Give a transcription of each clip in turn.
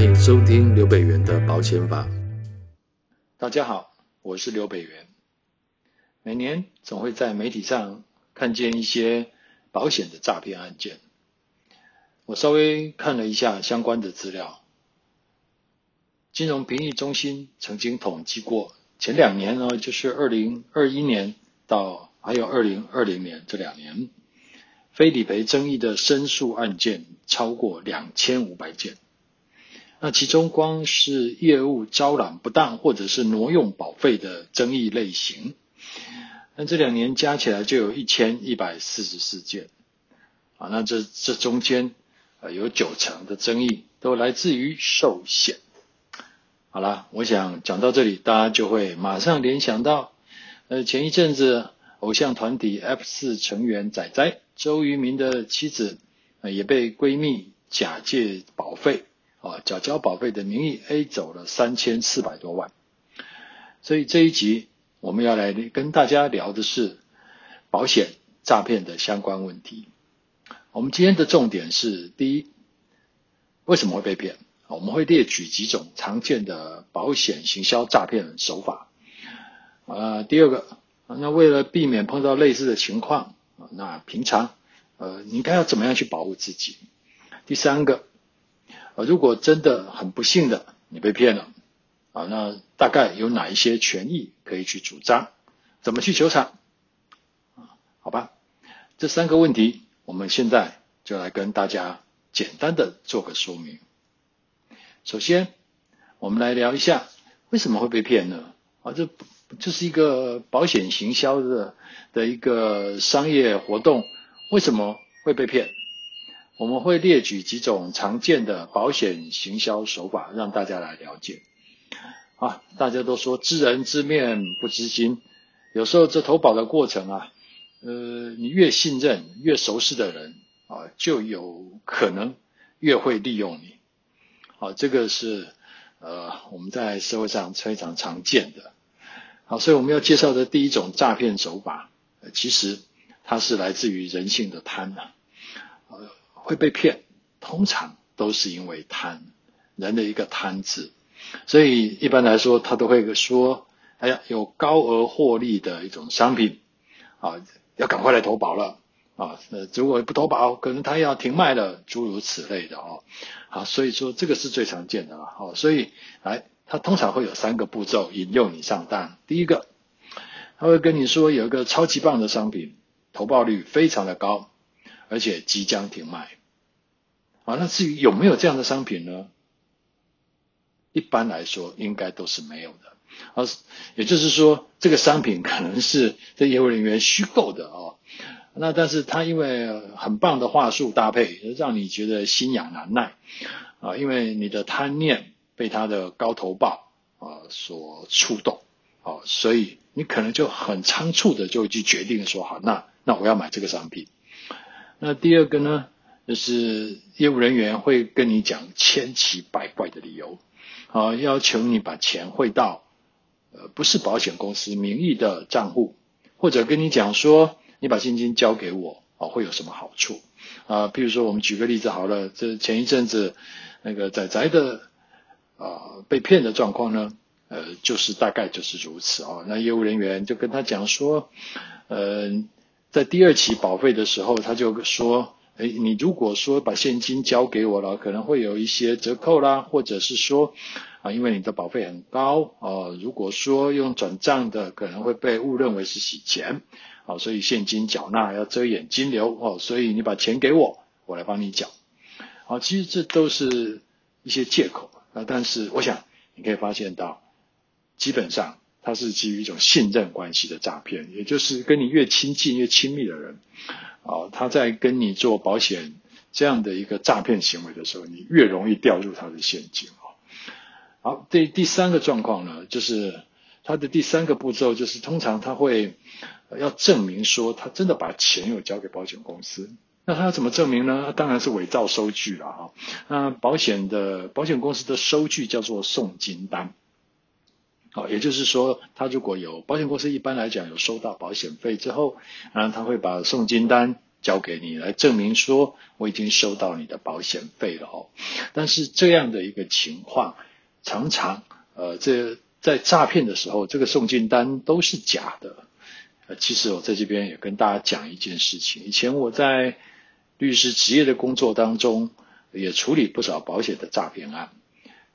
欢迎收听刘北元的保险法。大家好，我是刘北元。每年总会在媒体上看见一些保险的诈骗案件。我稍微看了一下相关的资料，金融评议中心曾经统计过，前两年呢，就是二零二一年到还有二零二零年这两年，非理赔争议的申诉案件超过两千五百件。那其中光是业务招揽不当或者是挪用保费的争议类型，那这两年加起来就有一千一百四十四件。啊，那这这中间呃有九成的争议都来自于寿险。好了，我想讲到这里，大家就会马上联想到，呃前一阵子偶像团体 F 四成员仔仔周渝民的妻子，呃也被闺蜜假借保费。啊，假交保费的名义 A 走了三千四百多万，所以这一集我们要来跟大家聊的是保险诈骗的相关问题。我们今天的重点是：第一，为什么会被骗？我们会列举几种常见的保险行销诈骗手法。啊，第二个，那为了避免碰到类似的情况，那平常呃，你应该要怎么样去保护自己？第三个。啊如果真的很不幸的你被骗了啊，那大概有哪一些权益可以去主张？怎么去求偿？啊，好吧，这三个问题我们现在就来跟大家简单的做个说明。首先，我们来聊一下为什么会被骗呢？啊，这这是一个保险行销的的一个商业活动，为什么会被骗？我们会列举几种常见的保险行销手法，让大家来了解。啊，大家都说知人知面不知心，有时候这投保的过程啊，呃，你越信任、越熟悉的人啊，就有可能越会利用你。啊，这个是呃我们在社会上非常常见的。好，所以我们要介绍的第一种诈骗手法，其实它是来自于人性的贪呐。会被骗，通常都是因为贪，人的一个贪字，所以一般来说，他都会说：“哎呀，有高额获利的一种商品，啊，要赶快来投保了啊！呃，如果不投保，可能他要停卖了，诸如此类的哦。好，所以说这个是最常见的了。好，所以来，他通常会有三个步骤引诱你上当。第一个，他会跟你说有一个超级棒的商品，投保率非常的高，而且即将停卖。啊，那至于有没有这样的商品呢？一般来说，应该都是没有的。啊，也就是说，这个商品可能是这业务人员虚构的哦。那但是他因为很棒的话术搭配，让你觉得心痒难耐啊，因为你的贪念被他的高投报啊所触动啊，所以你可能就很仓促的就去决定说，好，那那我要买这个商品。那第二个呢？就是业务人员会跟你讲千奇百怪的理由，啊，要求你把钱汇到呃不是保险公司名义的账户，或者跟你讲说你把现金交给我啊会有什么好处啊？譬如说我们举个例子好了，这前一阵子那个仔仔的啊被骗的状况呢，呃，就是大概就是如此啊。那业务人员就跟他讲说，呃，在第二期保费的时候，他就说。哎，你如果说把现金交给我了，可能会有一些折扣啦，或者是说啊，因为你的保费很高哦，如果说用转账的，可能会被误认为是洗钱，好，所以现金缴纳要遮掩金流哦，所以你把钱给我，我来帮你缴。好，其实这都是一些借口啊，但是我想你可以发现到，基本上它是基于一种信任关系的诈骗，也就是跟你越亲近越亲密的人。啊，他在跟你做保险这样的一个诈骗行为的时候，你越容易掉入他的陷阱啊。好，第第三个状况呢，就是他的第三个步骤就是，通常他会要证明说他真的把钱有交给保险公司。那他要怎么证明呢？当然是伪造收据了啊。那保险的保险公司的收据叫做送金单。好，也就是说，他如果有保险公司一般来讲有收到保险费之后，然后他会把送金单交给你，来证明说我已经收到你的保险费了哦。但是这样的一个情况，常常呃，这在诈骗的时候，这个送金单都是假的。呃，其实我在这边也跟大家讲一件事情，以前我在律师职业的工作当中，也处理不少保险的诈骗案。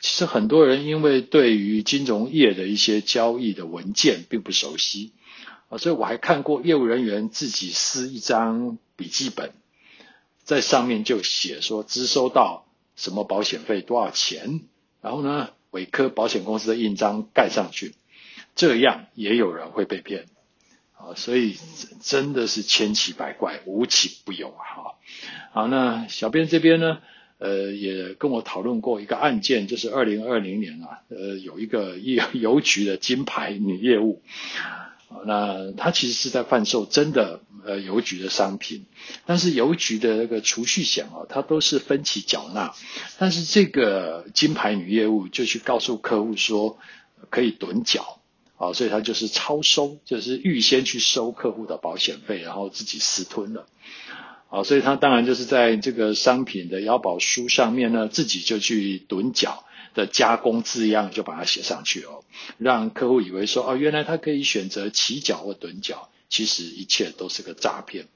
其实很多人因为对于金融业的一些交易的文件并不熟悉啊，所以我还看过业务人员自己撕一张笔记本，在上面就写说支收到什么保险费多少钱，然后呢，委托保险公司的印章盖上去，这样也有人会被骗啊，所以真的是千奇百怪，无奇不有啊！好，那小编这边呢？呃，也跟我讨论过一个案件，就是二零二零年啊，呃，有一个邮邮局的金牌女业务，那她其实是在贩售真的呃邮局的商品，但是邮局的那个储蓄险啊，它都是分期缴纳，但是这个金牌女业务就去告诉客户说可以趸缴，啊，所以她就是超收，就是预先去收客户的保险费，然后自己私吞了。啊，所以他当然就是在这个商品的腰保书上面呢，自己就去趸缴的加工字样，就把它写上去哦，让客户以为说哦，原来他可以选择起缴或趸缴，其实一切都是个诈骗。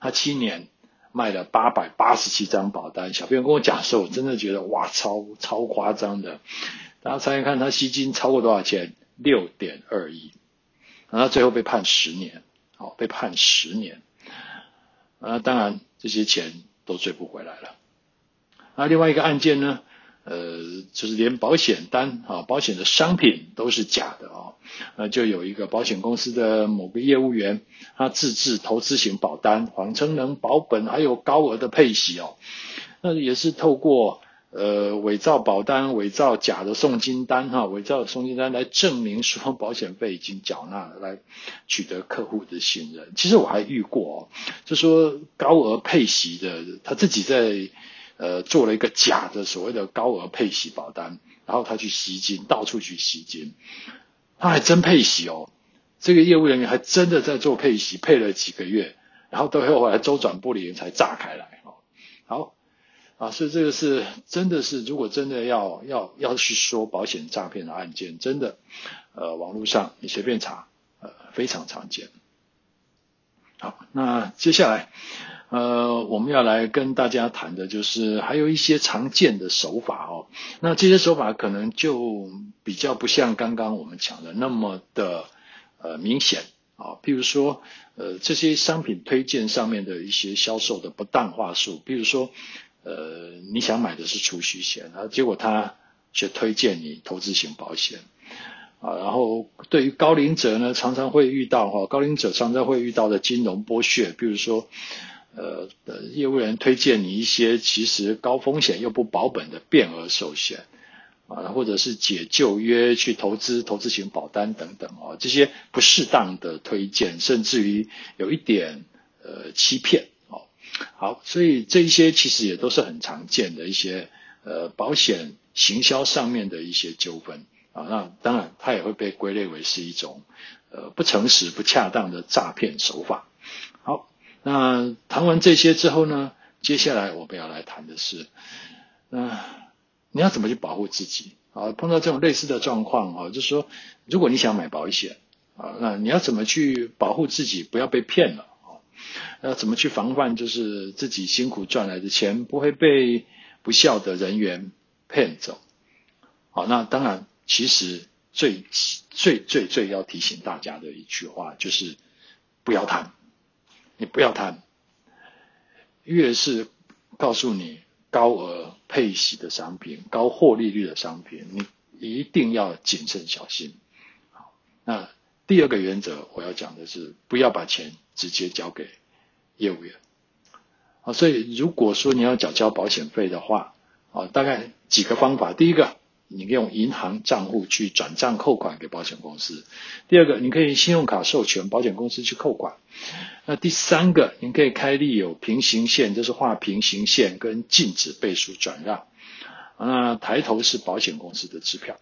他七年卖了八百八十七张保单，小朋友跟我讲的时候，我真的觉得哇，超超夸张的。大家猜猜看，他吸金超过多少钱？六点二亿，然后最后被判十年，哦，被判十年。啊，当然这些钱都追不回来了。啊另外一个案件呢，呃，就是连保险单啊，保险的商品都是假的啊。那就有一个保险公司的某个业务员，他自制投资型保单，谎称能保本，还有高额的配息哦。那也是透过。呃，伪造保单、伪造假的送金单，哈，伪造的送金单来证明说保险费已经缴纳了，来取得客户的信任。其实我还遇过哦，就说高额配息的，他自己在呃做了一个假的所谓的高额配息保单，然后他去吸金，到处去吸金，他还真配息哦。这个业务人员还真的在做配息，配了几个月，然后到后来周转不灵才炸开来哦。好。啊，所以这个是真的是，如果真的要要要去说保险诈骗的案件，真的，呃，网络上你随便查，呃，非常常见。好，那接下来，呃，我们要来跟大家谈的就是还有一些常见的手法哦。那这些手法可能就比较不像刚刚我们讲的那么的呃明显啊。譬如说，呃，这些商品推荐上面的一些销售的不当话术，比如说。呃，你想买的是储蓄险，然后结果他却推荐你投资型保险啊。然后对于高龄者呢，常常会遇到哈，高龄者常常会遇到的金融剥削，比如说呃，业务员推荐你一些其实高风险又不保本的变额寿险啊，或者是解旧约去投资投资型保单等等啊，这些不适当的推荐，甚至于有一点呃欺骗。好，所以这一些其实也都是很常见的一些呃保险行销上面的一些纠纷啊。那当然，它也会被归类为是一种呃不诚实、不恰当的诈骗手法。好，那谈完这些之后呢，接下来我们要来谈的是，那、你要怎么去保护自己啊？碰到这种类似的状况啊，就是说，如果你想买保险啊，那你要怎么去保护自己，不要被骗了？要怎么去防范？就是自己辛苦赚来的钱不会被不肖的人员骗走。好，那当然，其实最最最最要提醒大家的一句话就是不要贪。你不要贪，越是告诉你高额配息的商品、高获利率的商品，你一定要谨慎小心。好，那第二个原则我要讲的是，不要把钱直接交给。业务员，啊，所以如果说你要缴交保险费的话，啊，大概几个方法。第一个，你用银行账户去转账扣款给保险公司；第二个，你可以信用卡授权保险公司去扣款；那第三个，你可以开立有平行线，就是画平行线跟禁止背书转让。那抬头是保险公司的支票，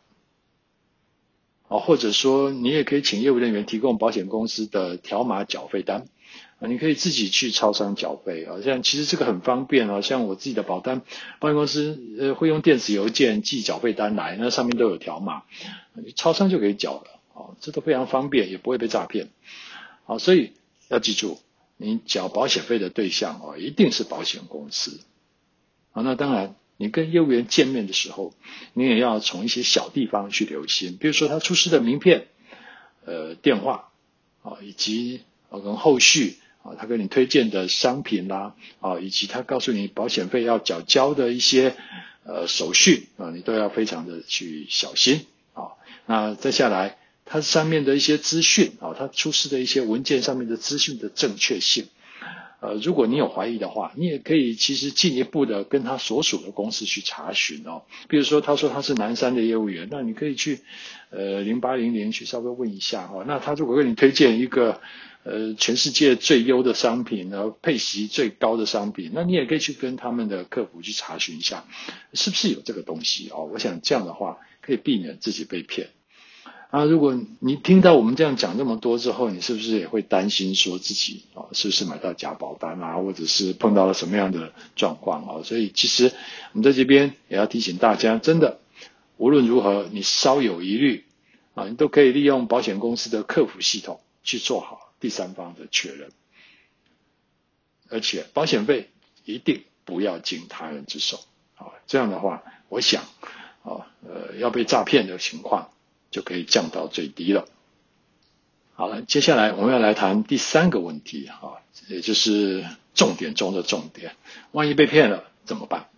啊，或者说你也可以请业务人员提供保险公司的条码缴费单。啊，你可以自己去超商缴费啊，像其实这个很方便啊，像我自己的保单，保险公司呃会用电子邮件寄缴费单来，那上面都有条码，超商就可以缴了啊，这都非常方便，也不会被诈骗。好，所以要记住，你缴保险费的对象啊，一定是保险公司。好，那当然，你跟业务员见面的时候，你也要从一些小地方去留心，比如说他出示的名片、呃电话啊，以及呃跟后续。啊，他给你推荐的商品啦，啊，以及他告诉你保险费要缴交的一些呃手续啊，你都要非常的去小心啊。那再下来，它上面的一些资讯啊，它出示的一些文件上面的资讯的正确性，呃，如果你有怀疑的话，你也可以其实进一步的跟他所属的公司去查询哦。比如说，他说他是南山的业务员，那你可以去呃零八零零去稍微问一下哈。那他如果给你推荐一个。呃，全世界最优的商品，然后配息最高的商品，那你也可以去跟他们的客服去查询一下，是不是有这个东西哦？我想这样的话可以避免自己被骗啊。如果你听到我们这样讲这么多之后，你是不是也会担心说自己啊，是不是买到假保单啊，或者是碰到了什么样的状况啊？所以其实我们在这边也要提醒大家，真的无论如何，你稍有疑虑啊，你都可以利用保险公司的客服系统去做好。第三方的确认，而且保险费一定不要经他人之手啊，这样的话，我想啊，呃，要被诈骗的情况就可以降到最低了。好了，接下来我们要来谈第三个问题啊，也就是重点中的重点，万一被骗了怎么办？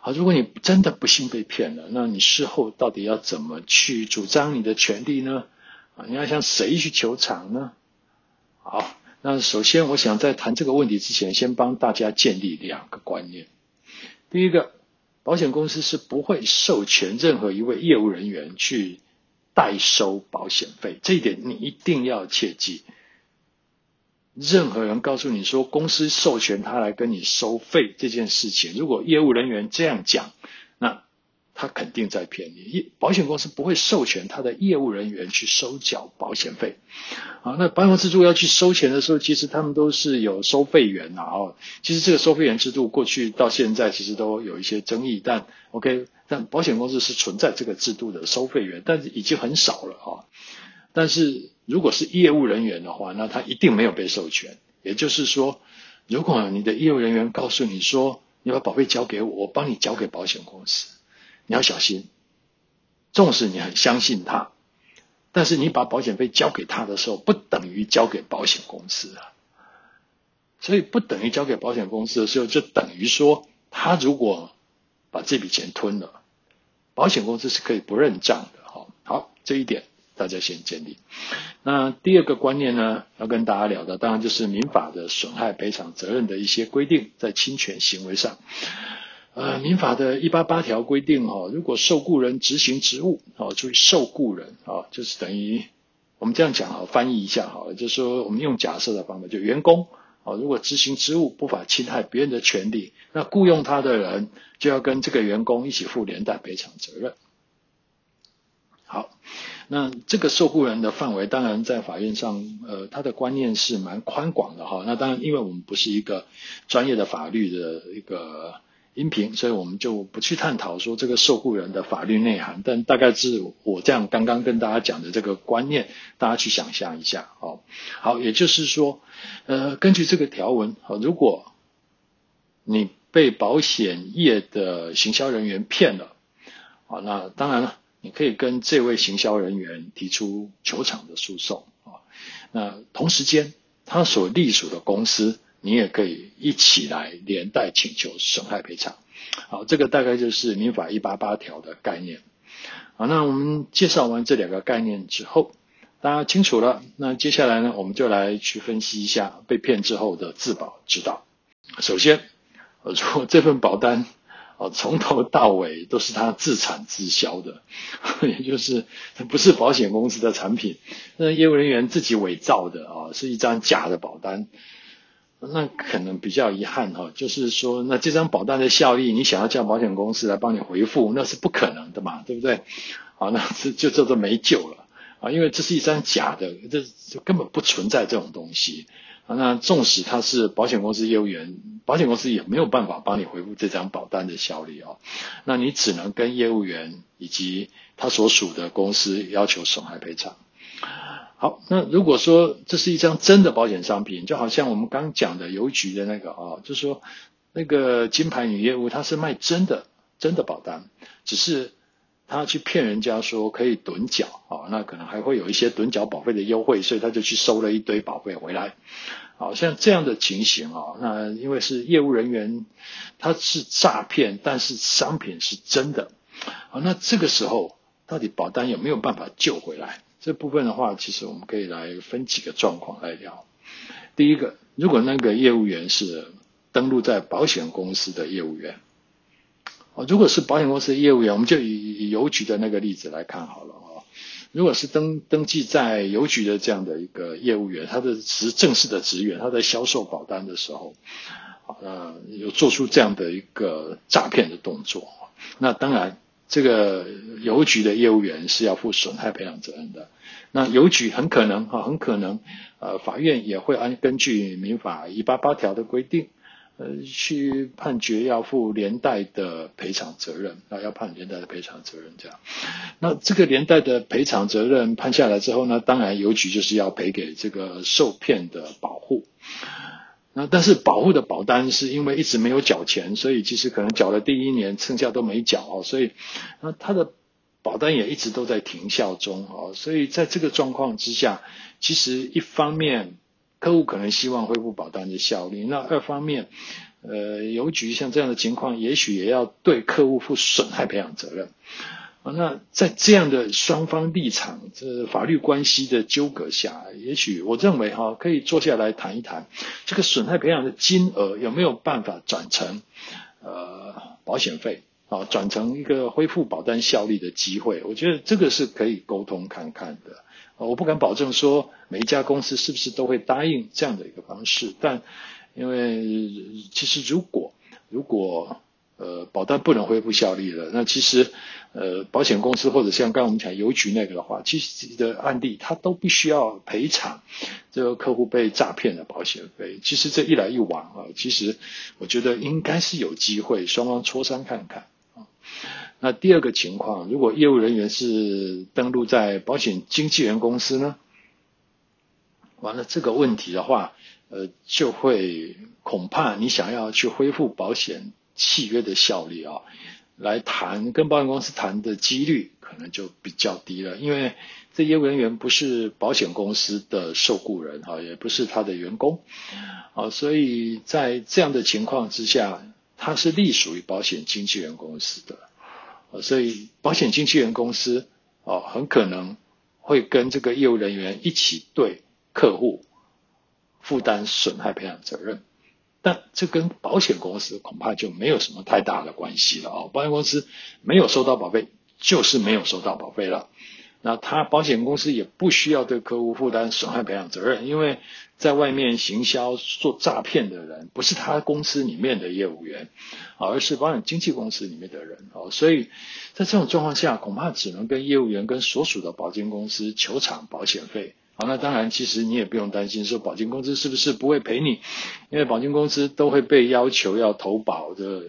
好，如果你真的不幸被骗了，那你事后到底要怎么去主张你的权利呢？啊，你要向谁去求偿呢？好，那首先我想在谈这个问题之前，先帮大家建立两个观念。第一个，保险公司是不会授权任何一位业务人员去代收保险费，这一点你一定要切记。任何人告诉你说公司授权他来跟你收费这件事情，如果业务人员这样讲，他肯定在骗你，保险公司不会授权他的业务人员去收缴保险费。啊，那保险公司如果要去收钱的时候，其实他们都是有收费员啊。哦，其实这个收费员制度过去到现在其实都有一些争议，但 OK，但保险公司是存在这个制度的收费员，但是已经很少了啊。但是如果是业务人员的话，那他一定没有被授权。也就是说，如果你的业务人员告诉你说，你把保费交给我，我帮你交给保险公司。你要小心，纵使你很相信他，但是你把保险费交给他的时候，不等于交给保险公司啊。所以不等于交给保险公司的时候，就等于说，他如果把这笔钱吞了，保险公司是可以不认账的。好，好，这一点大家先建立。那第二个观念呢，要跟大家聊的，当然就是民法的损害赔偿责任的一些规定，在侵权行为上。呃，民法的一八八条规定哈，如果受雇人执行职务，哦，注意受雇人啊，就是等于我们这样讲哈，翻译一下哈，就是说我们用假设的方法，就员工啊，如果执行职务不法侵害别人的权利，那雇佣他的人就要跟这个员工一起负连带赔偿责任。好，那这个受雇人的范围，当然在法院上，呃，他的观念是蛮宽广的哈。那当然，因为我们不是一个专业的法律的一个。音频，所以我们就不去探讨说这个受雇人的法律内涵，但大概是我这样刚刚跟大家讲的这个观念，大家去想象一下，好，好，也就是说，呃，根据这个条文，如果你被保险业的行销人员骗了，好，那当然了，你可以跟这位行销人员提出求偿的诉讼，啊，那同时间他所隶属的公司。你也可以一起来连带请求损害赔偿，好，这个大概就是民法一八八条的概念。好，那我们介绍完这两个概念之后，大家清楚了，那接下来呢，我们就来去分析一下被骗之后的自保之道。首先，如果这份保单啊从头到尾都是他自产自销的，也就是不是保险公司的产品，那业务人员自己伪造的啊，是一张假的保单。那可能比较遗憾哈，就是说，那这张保单的效力，你想要叫保险公司来帮你回复，那是不可能的嘛，对不对？好，那这就叫做没救了啊，因为这是一张假的，这就根本不存在这种东西啊那纵使他是保险公司业务员，保险公司也没有办法帮你回复这张保单的效力哦。那你只能跟业务员以及他所属的公司要求损害赔偿。好，那如果说这是一张真的保险商品，就好像我们刚讲的邮局的那个哦，就是说那个金牌女业务，她是卖真的真的保单，只是。他去骗人家说可以趸缴啊，那可能还会有一些趸缴保费的优惠，所以他就去收了一堆保费回来。好像这样的情形啊，那因为是业务人员，他是诈骗，但是商品是真的。好，那这个时候到底保单有没有办法救回来？这部分的话，其实我们可以来分几个状况来聊。第一个，如果那个业务员是登录在保险公司的业务员。哦，如果是保险公司的业务员，我们就以邮局的那个例子来看好了啊。如果是登登记在邮局的这样的一个业务员，他的职正式的职员，他在销售保单的时候，呃，有做出这样的一个诈骗的动作，那当然这个邮局的业务员是要负损害赔偿责任的。那邮局很可能哈，很可能呃，法院也会按根据民法一八八条的规定。呃，去判决要负连带的赔偿责任，啊，要判连带的赔偿责任这样。那这个连带的赔偿责任判下来之后呢，当然邮局就是要赔给这个受骗的保户。那但是保户的保单是因为一直没有缴钱，所以其实可能缴了第一年，剩下都没缴哦，所以那他的保单也一直都在停效中哦。所以在这个状况之下，其实一方面。客户可能希望恢复保单的效力，那二方面，呃，邮局像这样的情况，也许也要对客户负损害赔偿责任。啊，那在这样的双方立场、这法律关系的纠葛下，也许我认为哈，可以坐下来谈一谈，这个损害赔偿的金额有没有办法转成呃保险费啊，转成一个恢复保单效力的机会？我觉得这个是可以沟通看看的。我不敢保证说每一家公司是不是都会答应这样的一个方式，但因为其实如果如果呃保单不能恢复效力了，那其实呃保险公司或者像刚刚我们讲邮局那个的话，其实的案例他都必须要赔偿这个客户被诈骗的保险费。其实这一来一往啊，其实我觉得应该是有机会双方磋商看看。那第二个情况，如果业务人员是登录在保险经纪人公司呢？完了这个问题的话，呃，就会恐怕你想要去恢复保险契约的效力啊，来谈跟保险公司谈的几率可能就比较低了，因为这业务人员不是保险公司的受雇人啊，也不是他的员工啊，所以在这样的情况之下，他是隶属于保险经纪人公司的。所以，保险经纪人公司哦，很可能会跟这个业务人员一起对客户负担损害赔偿责任，但这跟保险公司恐怕就没有什么太大的关系了哦。保险公司没有收到保费，就是没有收到保费了。那他保险公司也不需要对客户负担损害赔偿责任，因为在外面行销做诈骗的人不是他公司里面的业务员，而是保险经纪公司里面的人哦。所以在这种状况下，恐怕只能跟业务员跟所属的保险公司求偿保险费。好，那当然，其实你也不用担心说保险公司是不是不会赔你，因为保险公司都会被要求要投保的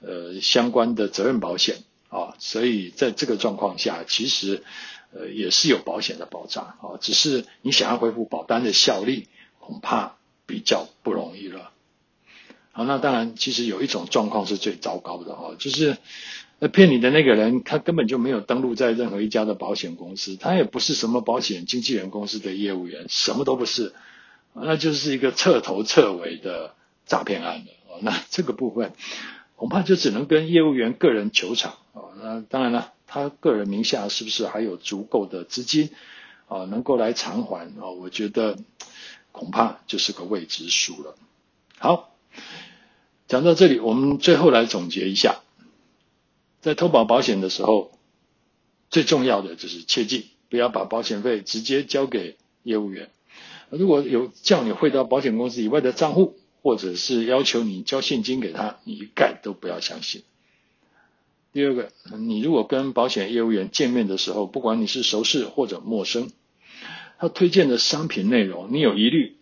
呃相关的责任保险啊。所以在这个状况下，其实。呃，也是有保险的保障啊，只是你想要恢复保单的效力，恐怕比较不容易了。好，那当然，其实有一种状况是最糟糕的哦，就是呃骗你的那个人，他根本就没有登录在任何一家的保险公司，他也不是什么保险经纪人公司的业务员，什么都不是，那就是一个彻头彻尾的诈骗案了哦。那这个部分恐怕就只能跟业务员个人求偿哦。那当然了。他个人名下是不是还有足够的资金啊，能够来偿还啊？我觉得恐怕就是个未知数了。好，讲到这里，我们最后来总结一下，在投保保险的时候，最重要的就是切记不要把保险费直接交给业务员。如果有叫你汇到保险公司以外的账户，或者是要求你交现金给他，你一概都不要相信。第二个，你如果跟保险业务员见面的时候，不管你是熟识或者陌生，他推荐的商品内容你有疑虑，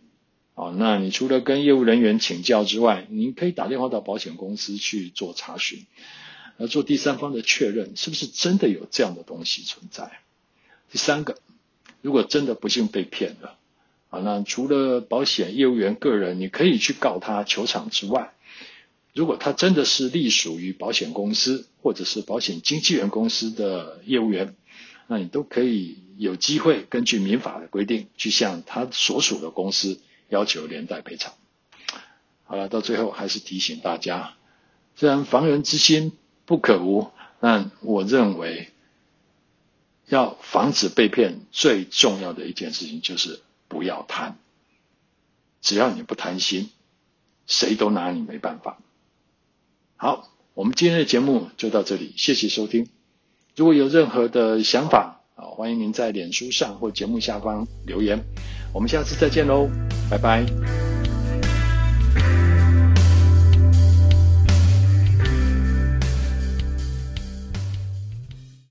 啊，那你除了跟业务人员请教之外，你可以打电话到保险公司去做查询，而做第三方的确认，是不是真的有这样的东西存在？第三个，如果真的不幸被骗了，啊，那除了保险业务员个人，你可以去告他求偿之外，如果他真的是隶属于保险公司或者是保险经纪人公司的业务员，那你都可以有机会根据民法的规定去向他所属的公司。要求连带赔偿。好了，到最后还是提醒大家，虽然防人之心不可无，但我认为要防止被骗，最重要的一件事情就是不要贪。只要你不贪心，谁都拿你没办法。好，我们今天的节目就到这里，谢谢收听。如果有任何的想法啊，欢迎您在脸书上或节目下方留言。我们下次再见喽。拜拜。